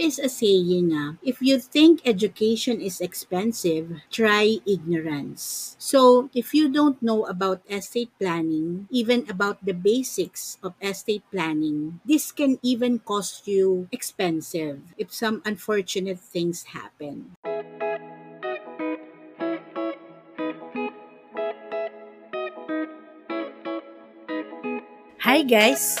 is a saying na, if you think education is expensive, try ignorance. So, if you don't know about estate planning, even about the basics of estate planning, this can even cost you expensive if some unfortunate things happen. Hi guys!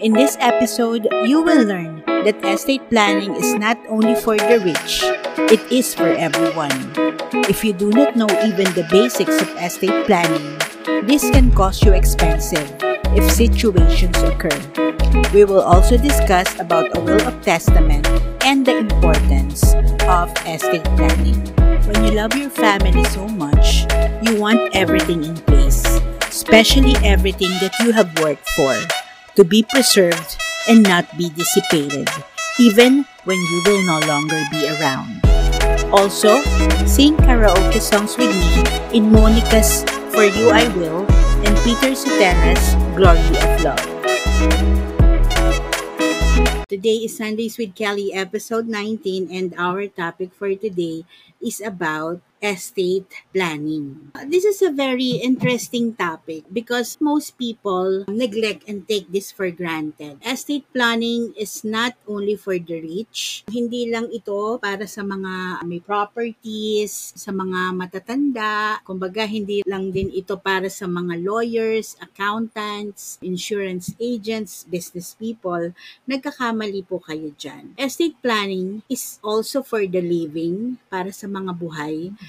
In this episode, you will learn that estate planning is not only for the rich, it is for everyone. If you do not know even the basics of estate planning, this can cost you expensive if situations occur. We will also discuss about a will of testament and the importance of estate planning. When you love your family so much, you want everything in place, especially everything that you have worked for to be preserved and not be dissipated, even when you will no longer be around. Also, sing karaoke songs with me in Monica's For You I Will and Peter Sutera's Glory of Love. Today is Sundays with Kelly, episode 19, and our topic for today is about estate planning. This is a very interesting topic because most people neglect and take this for granted. Estate planning is not only for the rich. Hindi lang ito para sa mga may properties, sa mga matatanda. Kumbaga, hindi lang din ito para sa mga lawyers, accountants, insurance agents, business people. Nagkakamali po kayo dyan. Estate planning is also for the living, para sa mga buhay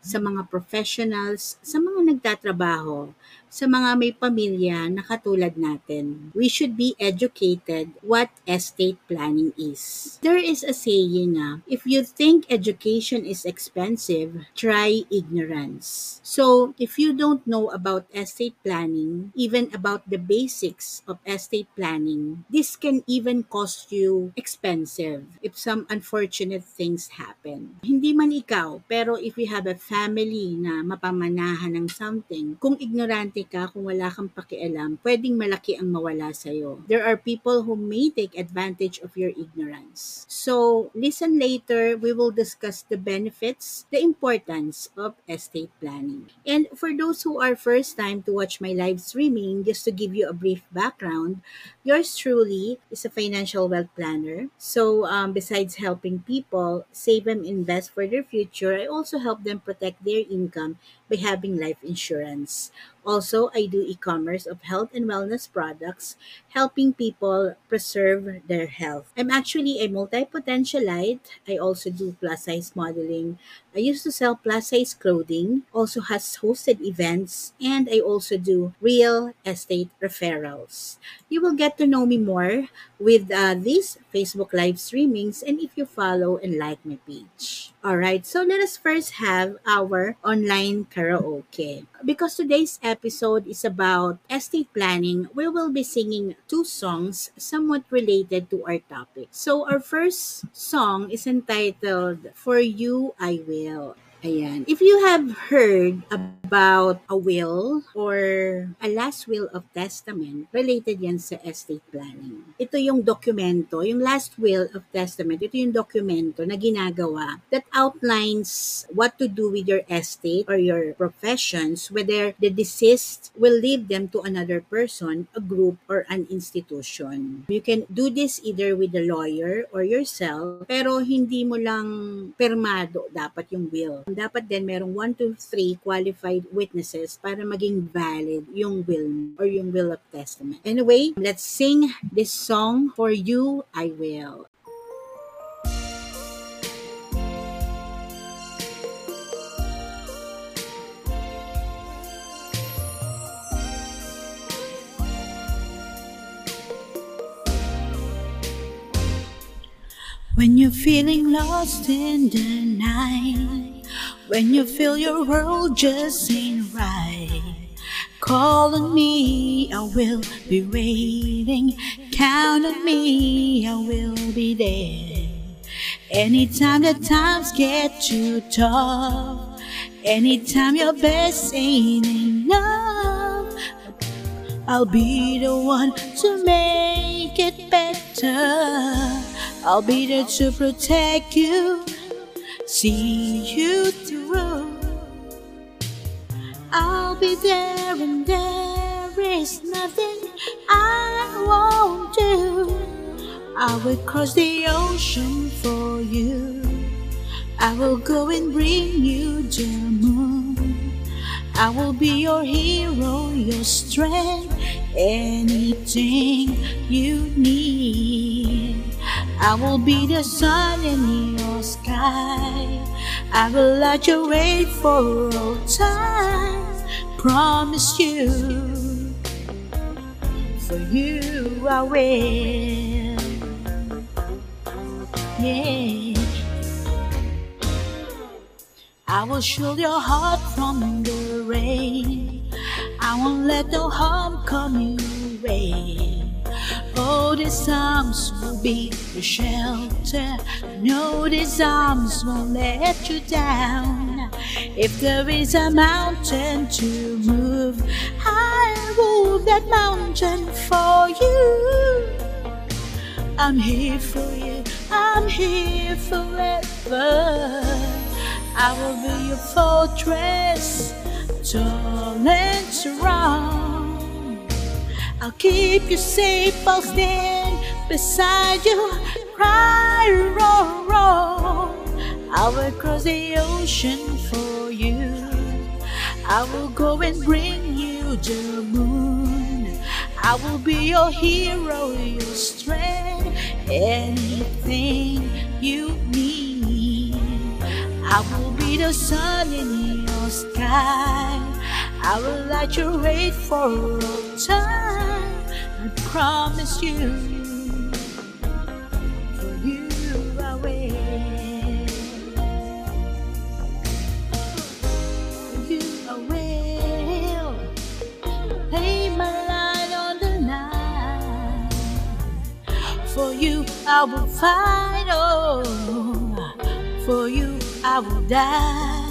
sa mga professionals, sa mga nagtatrabaho, sa mga may pamilya na katulad natin. We should be educated what estate planning is. There is a saying na, if you think education is expensive, try ignorance. So, if you don't know about estate planning, even about the basics of estate planning, this can even cost you expensive if some unfortunate things happen. Hindi man ikaw, pero if you have a family na mapamanahan ng something, kung ignorante ka, kung wala kang pakialam, pwedeng malaki ang mawala sa'yo. There are people who may take advantage of your ignorance. So, listen later. We will discuss the benefits, the importance of estate planning. And for those who are first time to watch my live streaming, just to give you a brief background, yours truly is a financial wealth planner. So, um, besides helping people save and invest for their future, I also help them protect their income by having life insurance. Also, I do e-commerce of health and wellness products, helping people preserve their health. I'm actually a multi-potentialite. I also do plus size modeling. I used to sell plus size clothing, also has hosted events, and I also do real estate referrals. You will get to know me more with uh, these Facebook live streamings and if you follow and like my page. Alright, so let us first have our online karaoke. Because today's episode is about estate planning, we will be singing two songs somewhat related to our topic. So our first song is entitled For You I Will. Ayan. If you have heard about a will or a last will of testament, related yan sa estate planning. Ito yung dokumento, yung last will of testament, ito yung dokumento na ginagawa that outlines what to do with your estate or your professions, whether the deceased will leave them to another person, a group, or an institution. You can do this either with a lawyer or yourself, pero hindi mo lang permado dapat yung will dapat din merong 1 to 3 qualified witnesses para maging valid yung will or yung will of testament. Anyway, let's sing this song for you, I will. When you're feeling lost in the night when you feel your world just ain't right, call on me, I will be waiting. Count on me, I will be there. Anytime the times get too tough, anytime your best ain't enough, I'll be the one to make it better. I'll be there to protect you, see you through. I'll be there and there is nothing I won't do. I will cross the ocean for you. I will go and bring you the moon. I will be your hero, your strength, anything you need. I will be the sun in your sky. I will light your way for all time. Promise you, for you I will. Yeah. I will shield your heart from the rain. I won't let no harm come your way. Oh, these arms will be your shelter. No, these arms won't let you down. If there is a mountain to move, I'll move that mountain for you. I'm here for you, I'm here forever. I will be your fortress, tall and strong. I'll keep you safe, I'll stand beside you, cry, roll, roll. I will cross the ocean for you. I will go and bring you the moon. I will be your hero, your strength, anything you need. I will be the sun in your sky. I will light your way for all time. I promise you, for you I will. For you I will. Lay my light on the line. For you I will fight. Oh, for you I will die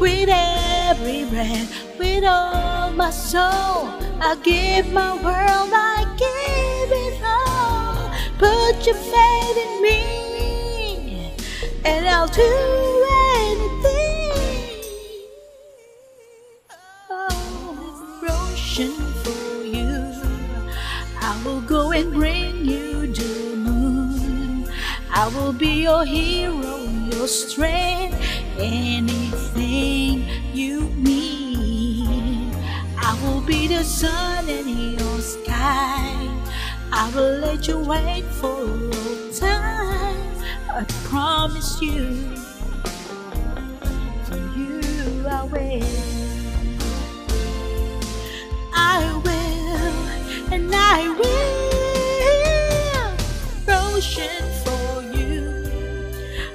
with every breath, with all my soul. I give my world, I give it all. Put your faith in me, and I'll do anything. Oh, ocean for you. I will go and bring you to the moon. I will be your hero, your strength, anything you need. The sun in your sky. I will let you wait for all time. I promise you, for you I will. I will, and I will. Ocean for you.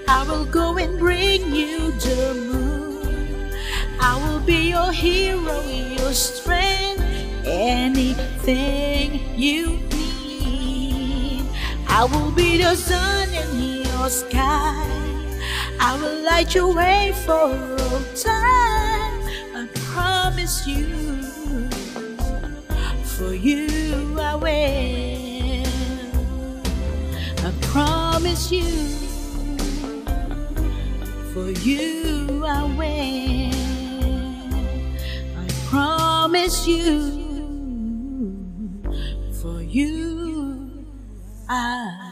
I will go and bring you the moon. I will be your hero, in your strength, anything you need. I will be the sun in your sky. I will light your way for all time. I promise you, for you I will. I promise you, for you I will. I promise you, I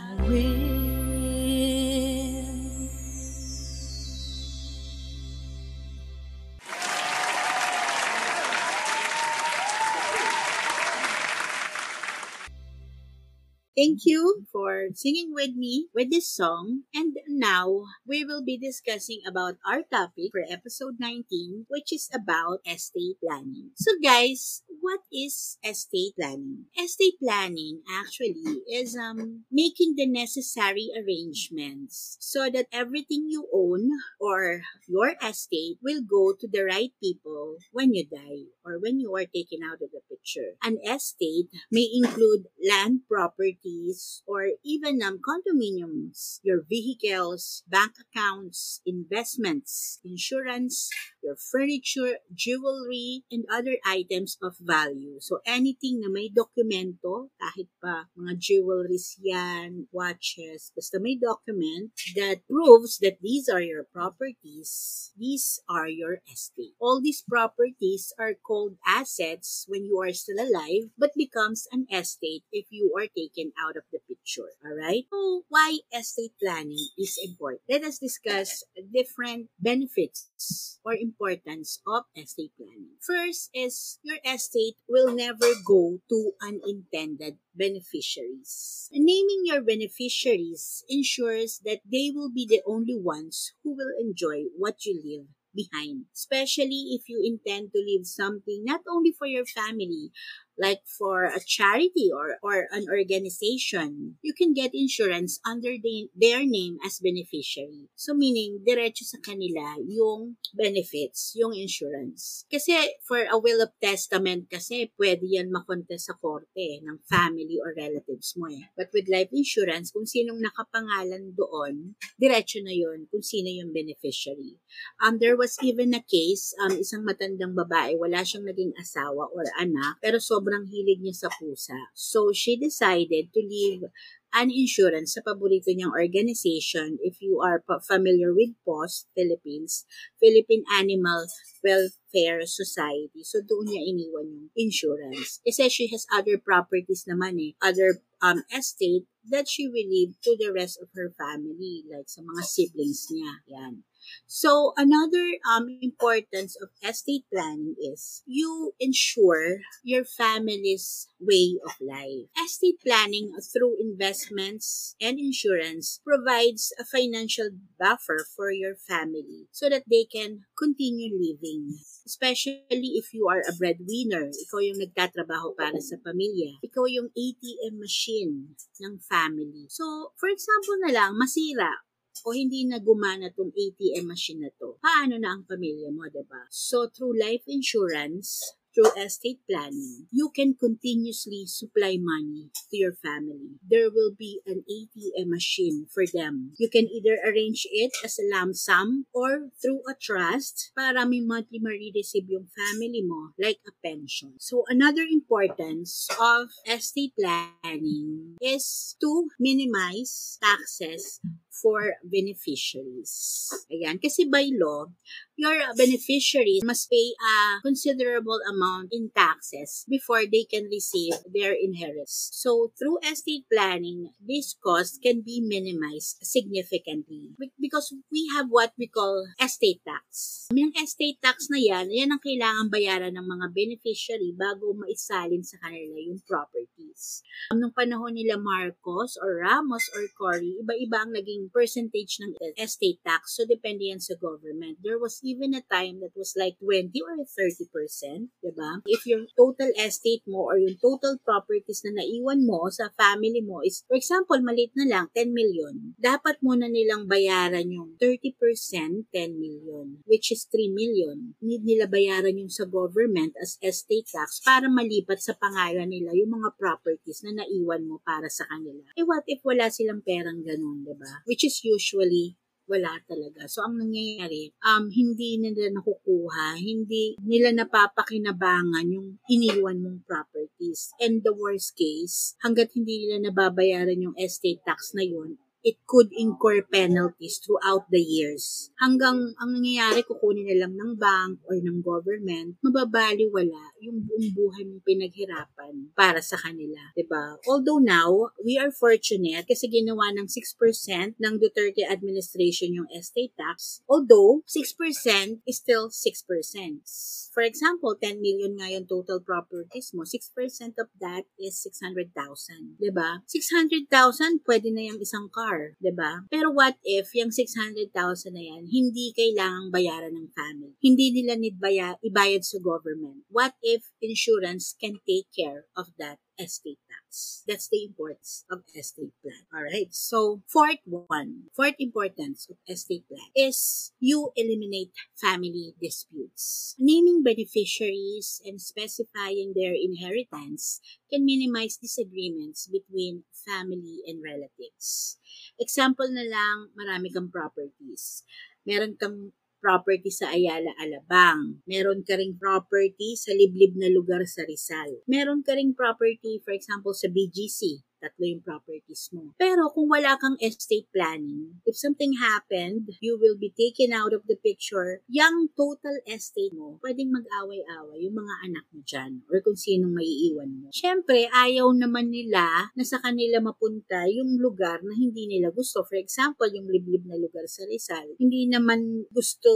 Thank you for singing with me with this song. And now we will be discussing about our topic for episode 19, which is about estate planning. So guys, what is estate planning? Estate planning actually is um making the necessary arrangements so that everything you own or your estate will go to the right people when you die or when you are taken out of the picture. An estate may include land property or even um, condominiums, your vehicles, bank accounts, investments, insurance, your furniture, jewelry, and other items of value. So anything na may dokumento, kahit pa mga jewelries yan, watches, basta may document that proves that these are your properties, these are your estate. All these properties are called assets when you are still alive, but becomes an estate if you are taken out of the picture. Alright? So, why estate planning is important? Let us discuss different benefits or importance of estate planning. First is your estate will never go to unintended beneficiaries. Naming your beneficiaries ensures that they will be the only ones who will enjoy what you leave behind, especially if you intend to leave something not only for your family, like for a charity or, or an organization, you can get insurance under the, their name as beneficiary. So meaning, diretso sa kanila yung benefits, yung insurance. Kasi for a will of testament kasi, pwede yan makontest sa korte ng family or relatives mo eh. But with life insurance, kung sinong nakapangalan doon, diretso na yon kung sino yung beneficiary. Um, there was even a case, um, isang matandang babae, wala siyang naging asawa or anak, pero so sobrang hilig niya sa pusa. So, she decided to leave an insurance sa paborito niyang organization if you are familiar with POST Philippines, Philippine Animal Welfare Society. So, doon niya iniwan yung insurance. Kasi she has other properties naman eh, other um, estate that she will leave to the rest of her family, like sa mga siblings niya. Yan. So another um, importance of estate planning is you ensure your family's way of life. Estate planning through investments and insurance provides a financial buffer for your family so that they can continue living. Especially if you are a breadwinner, ikaw yung nagtatrabaho para sa pamilya, ikaw yung ATM machine ng family. So, for example na lang, masira, o hindi na gumana tong ATM machine na to, paano na ang pamilya mo, ba? Diba? So, through life insurance, through estate planning, you can continuously supply money to your family. There will be an ATM machine for them. You can either arrange it as a lump sum or through a trust para may monthly ma-receive yung family mo like a pension. So another importance of estate planning is to minimize taxes for beneficiaries. Ayan, kasi by law, your beneficiaries must pay a considerable amount in taxes before they can receive their inheritance. So, through estate planning, this cost can be minimized significantly because we have what we call estate tax. Yung estate tax na yan, yan ang kailangan bayaran ng mga beneficiary bago maisalin sa kanila yung properties. Nung panahon nila Marcos or Ramos or Cory, iba-iba ang naging percentage ng estate tax. So, depende yan sa government. There was even a time that was like 20 or 30%, diba? If your total estate mo or yung total properties na naiwan mo sa family mo is, for example, malit na lang, 10 million, dapat muna nilang bayaran yung 30%, 10 million, which is 3 million. Need nila bayaran yung sa government as estate tax para malipat sa pangalan nila yung mga properties na naiwan mo para sa kanila. Eh what if wala silang perang ganun, diba? Which is usually wala talaga. So, ang nangyayari, um, hindi nila nakukuha, hindi nila napapakinabangan yung iniwan mong properties. And the worst case, hanggat hindi nila nababayaran yung estate tax na yun, it could incur penalties throughout the years. Hanggang ang nangyayari, kukunin na lang ng bank or ng government, mababaliwala yung buong buhay mong pinaghirapan para sa kanila. ba? Diba? Although now, we are fortunate kasi ginawa ng 6% ng Duterte administration yung estate tax. Although, 6% is still 6%. For example, 10 million nga yung total properties mo. 6% of that is 600,000. ba? Diba? 600,000, pwede na yung isang car. Ba? Diba? Pero what if yung 600,000 na yan, hindi kailangang bayaran ng family? Hindi nila need baya, ibayad sa government. What if insurance can take care of that estate tax. That's the importance of estate plan. All right. So, fourth one, fourth importance of estate plan is you eliminate family disputes. Naming beneficiaries and specifying their inheritance can minimize disagreements between family and relatives. Example na lang, marami kang properties. Meron kang property sa Ayala, Alabang. Meron ka ring property sa liblib na lugar sa Rizal. Meron ka ring property, for example, sa BGC tatlo yung properties mo. Pero kung wala kang estate planning, if something happened, you will be taken out of the picture, yung total estate mo, pwedeng mag-away-away yung mga anak mo dyan or kung sinong maiiwan mo. Siyempre, ayaw naman nila na sa kanila mapunta yung lugar na hindi nila gusto. For example, yung liblib na lugar sa Rizal, hindi naman gusto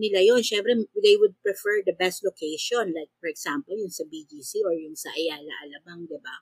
nila yon Siyempre, they would prefer the best location. Like, for example, yung sa BGC or yung sa Ayala, Alabang, di ba?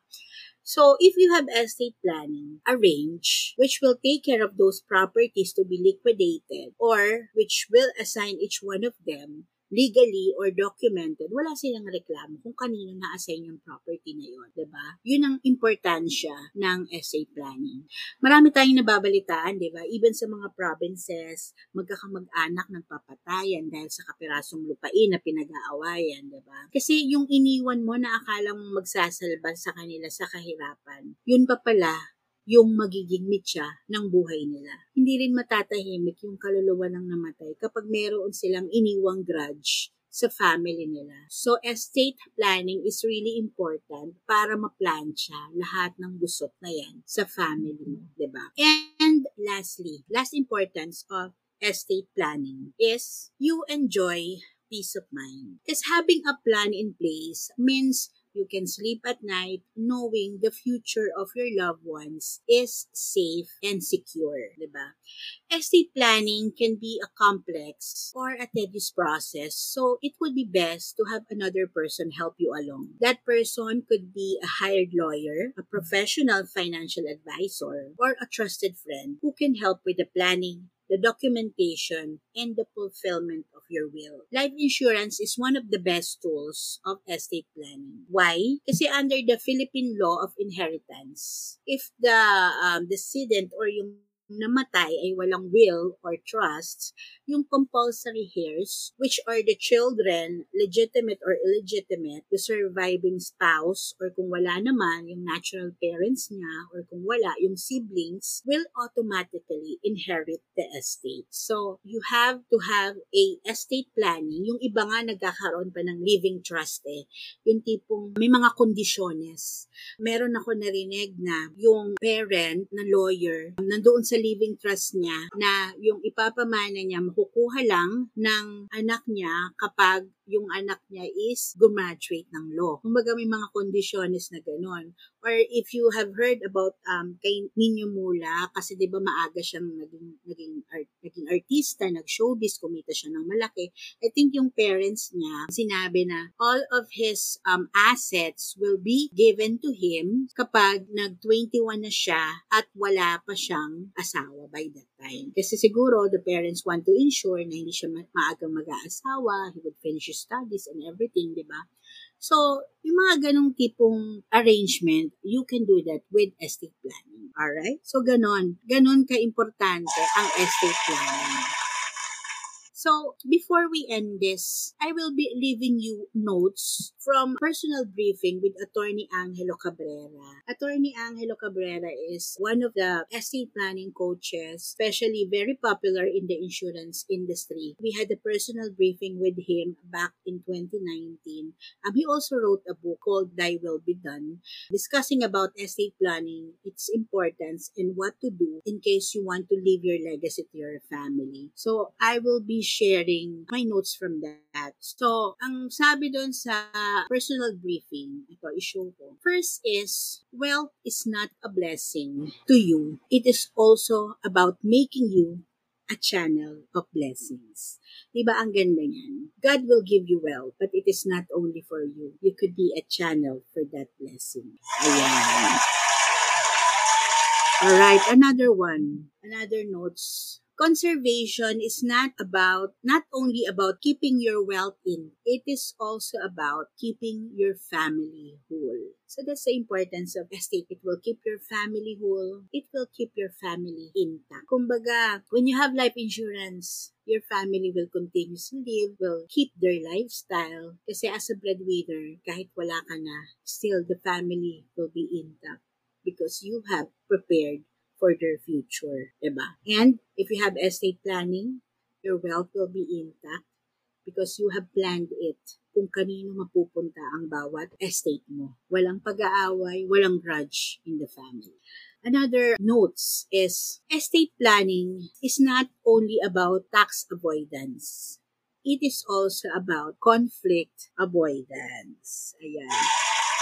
So, if you have estate planning arrange, which will take care of those properties to be liquidated or which will assign each one of them legally or documented, wala silang reklamo kung kanino na-assign yung property na yun, ba? Diba? Yun ang importansya ng essay planning. Marami tayong nababalitaan, ba? Even sa mga provinces, magkakamag-anak ng papatayan dahil sa kapirasong lupain na pinag-aawayan, ba? Kasi yung iniwan mo na akala mong magsasalba sa kanila sa kahirapan, yun pa pala yung magiging mitya ng buhay nila. Hindi rin matatahimik yung kaluluwa ng namatay kapag meron silang iniwang grudge sa family nila. So, estate planning is really important para maplansya lahat ng gusot na yan sa family mo, ba? Diba? And lastly, last importance of estate planning is you enjoy peace of mind. Because having a plan in place means you can sleep at night knowing the future of your loved ones is safe and secure, di ba? Estate planning can be a complex or a tedious process, so it would be best to have another person help you along. That person could be a hired lawyer, a professional financial advisor, or a trusted friend who can help with the planning, the documentation, and the fulfillment of your will. Life insurance is one of the best tools of estate planning. Why? Kasi under the Philippine law of inheritance, if the um, decedent or yung namatay ay walang will or trust, yung compulsory heirs, which are the children, legitimate or illegitimate, the surviving spouse, or kung wala naman, yung natural parents niya, or kung wala, yung siblings, will automatically inherit the estate. So, you have to have a estate planning. Yung iba nga nagkakaroon pa ng living trust eh. Yung tipong may mga kondisyones. Meron ako narinig na yung parent na lawyer, nandoon sa living trust niya na yung ipapamana niya makukuha lang ng anak niya kapag yung anak niya is graduate ng law. Kumbaga may mga kondisyones na gano'n. Or if you have heard about um, kay Nino Mula, kasi di ba maaga siyang naging, naging, art, naging artista, nag-showbiz, kumita siya ng malaki. I think yung parents niya, sinabi na all of his um, assets will be given to him kapag nag-21 na siya at wala pa siyang asawa by that time. Kasi siguro the parents want to ensure na hindi siya ma- maagang mag-aasawa, he would finish his studies and everything, di ba? So, yung mga ganong tipong arrangement, you can do that with estate planning. Alright? So, ganon. Ganon ka-importante ang estate planning. So, before we end this, I will be leaving you notes from personal briefing with Attorney Angelo Cabrera. Attorney Angelo Cabrera is one of the estate planning coaches, especially very popular in the insurance industry. We had a personal briefing with him back in 2019. Um, he also wrote a book called Thy Will Be Done, discussing about estate planning, its importance, and what to do in case you want to leave your legacy to your family. So, I will be sharing my notes from that. So, ang sabi doon sa personal briefing, ito, issue ko. First is, wealth is not a blessing to you. It is also about making you a channel of blessings. Diba ang ganda niyan? God will give you wealth, but it is not only for you. You could be a channel for that blessing. Ayan. Alright, another one. Another notes conservation is not about not only about keeping your wealth in it is also about keeping your family whole. So that's the importance of estate. It will keep your family whole. It will keep your family intact. Kumbaga when you have life insurance your family will continue to live, will keep their lifestyle. Kasi as a breadwinner, kahit wala ka na, still the family will be intact because you have prepared for their future, diba? And if you have estate planning, your wealth will be intact because you have planned it kung kanino mapupunta ang bawat estate mo. Walang pag-aaway, walang grudge in the family. Another notes is estate planning is not only about tax avoidance. It is also about conflict avoidance. Ayan.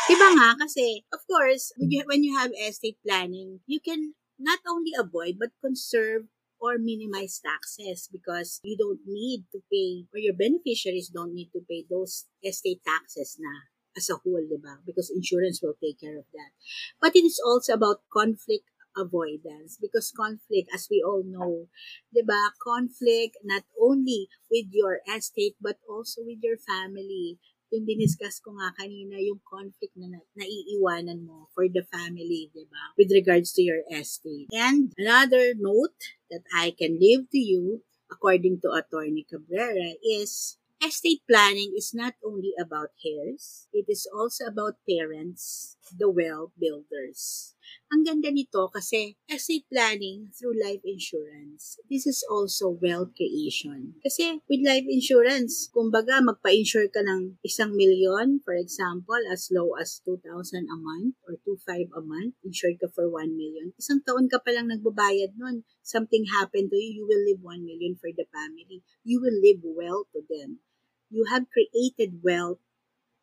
Diba nga? Kasi, of course, when you, when you have estate planning, you can not only avoid but conserve or minimize taxes because you don't need to pay or your beneficiaries don't need to pay those estate taxes na as a whole, di ba? Because insurance will take care of that. But it is also about conflict avoidance because conflict, as we all know, di ba? Conflict not only with your estate but also with your family yung diniscuss ko nga kanina, yung conflict na, na naiiwanan mo for the family, di ba? With regards to your estate. And another note that I can give to you, according to Attorney Cabrera, is estate planning is not only about heirs, it is also about parents, the well builders. Ang ganda nito kasi estate planning through life insurance, this is also wealth creation. Kasi with life insurance, kumbaga magpa-insure ka ng isang milyon, for example, as low as 2,000 a month or 2,500 a month, insured ka for 1 million. Isang taon ka pa lang nagbabayad nun. Something happened to you, you will leave 1 million for the family. You will live well to them. You have created wealth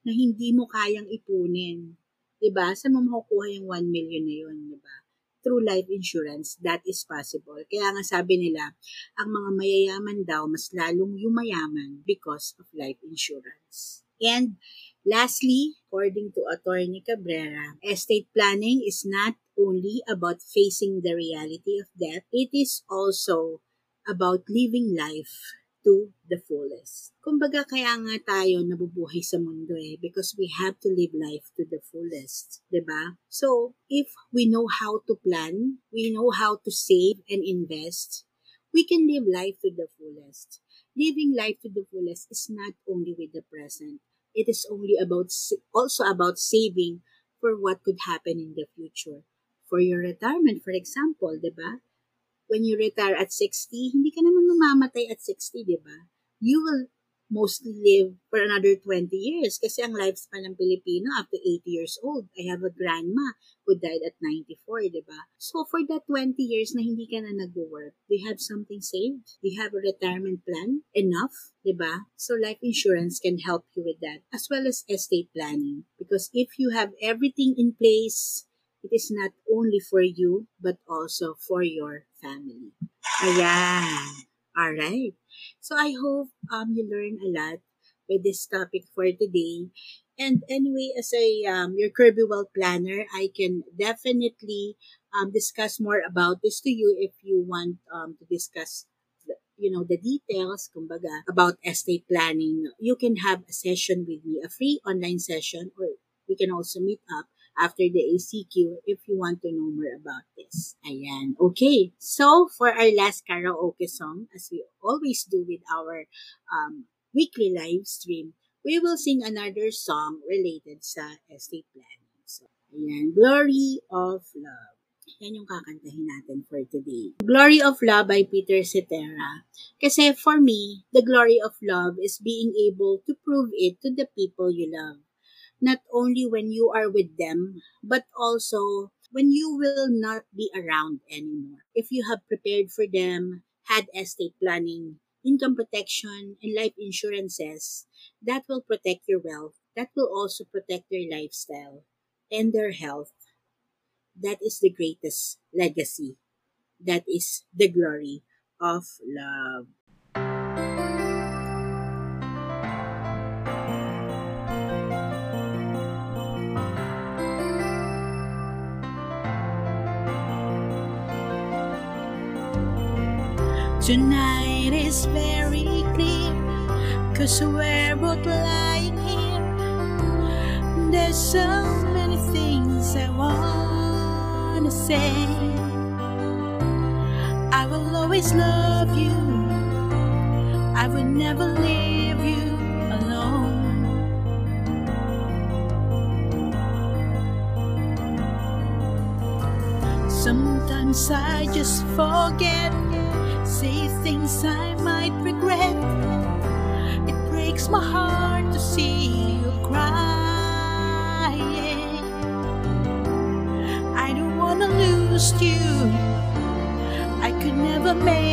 na hindi mo kayang ipunin 'Di ba? Saan mo makukuha yung 1 million na yun, 'di ba? Through life insurance, that is possible. Kaya nga sabi nila, ang mga mayayaman daw mas lalong yumayaman because of life insurance. And lastly, according to Attorney Cabrera, estate planning is not only about facing the reality of death, it is also about living life to the fullest. Kumbaga kaya nga tayo nabubuhay sa mundo eh because we have to live life to the fullest, 'di ba? So, if we know how to plan, we know how to save and invest, we can live life to the fullest. Living life to the fullest is not only with the present. It is only about also about saving for what could happen in the future. For your retirement, for example, 'di ba? When you retire at 60, hindi ka naman mamamatay at 60, di ba? You will mostly live for another 20 years kasi ang lifespan ng Pilipino up to 80 years old. I have a grandma who died at 94, di ba? So for that 20 years na hindi ka na nag-work, do you have something saved? Do you have a retirement plan? Enough? Di ba? So life insurance can help you with that as well as estate planning because if you have everything in place, it is not only for you, but also for your family. Ayan. Alright. So I hope um, you learn a lot with this topic for today. And anyway, as a um, your Kirby Well planner, I can definitely um, discuss more about this to you if you want um, to discuss you know the details kumbaga about estate planning you can have a session with me a free online session or we can also meet up after the ACQ if you want to know more about this. Ayan. Okay. So, for our last karaoke song, as we always do with our um, weekly live stream, we will sing another song related sa estate planning. So, ayan. Glory of Love. Yan yung kakantahin natin for today. Glory of Love by Peter Cetera. Kasi for me, the glory of love is being able to prove it to the people you love. Not only when you are with them, but also when you will not be around anymore. If you have prepared for them, had estate planning, income protection, and life insurances, that will protect your wealth. That will also protect their lifestyle and their health that is the greatest legacy. That is the glory of love. Tonight is very clear, cause we're both lying here. There's so many things I wanna say. I will always love you. I would never leave you alone. Sometimes I just forget things I might regret It breaks my heart to see you cry lose you. I could never make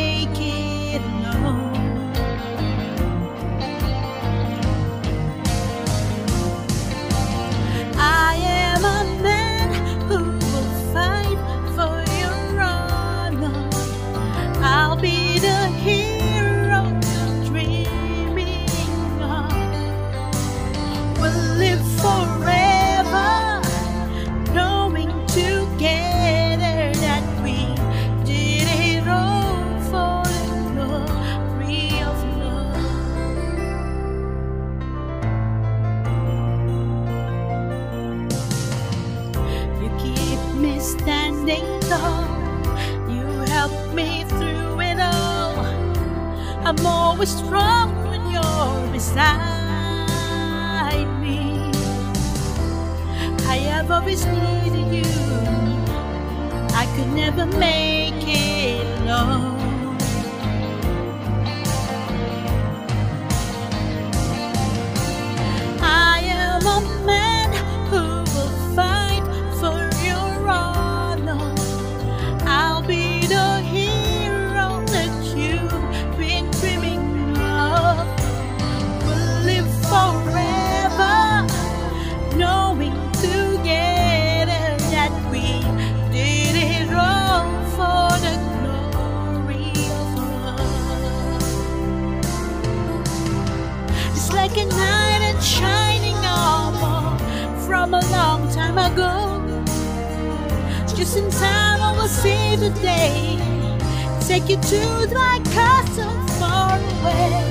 In time, I will see the day. Take you to my castle far away.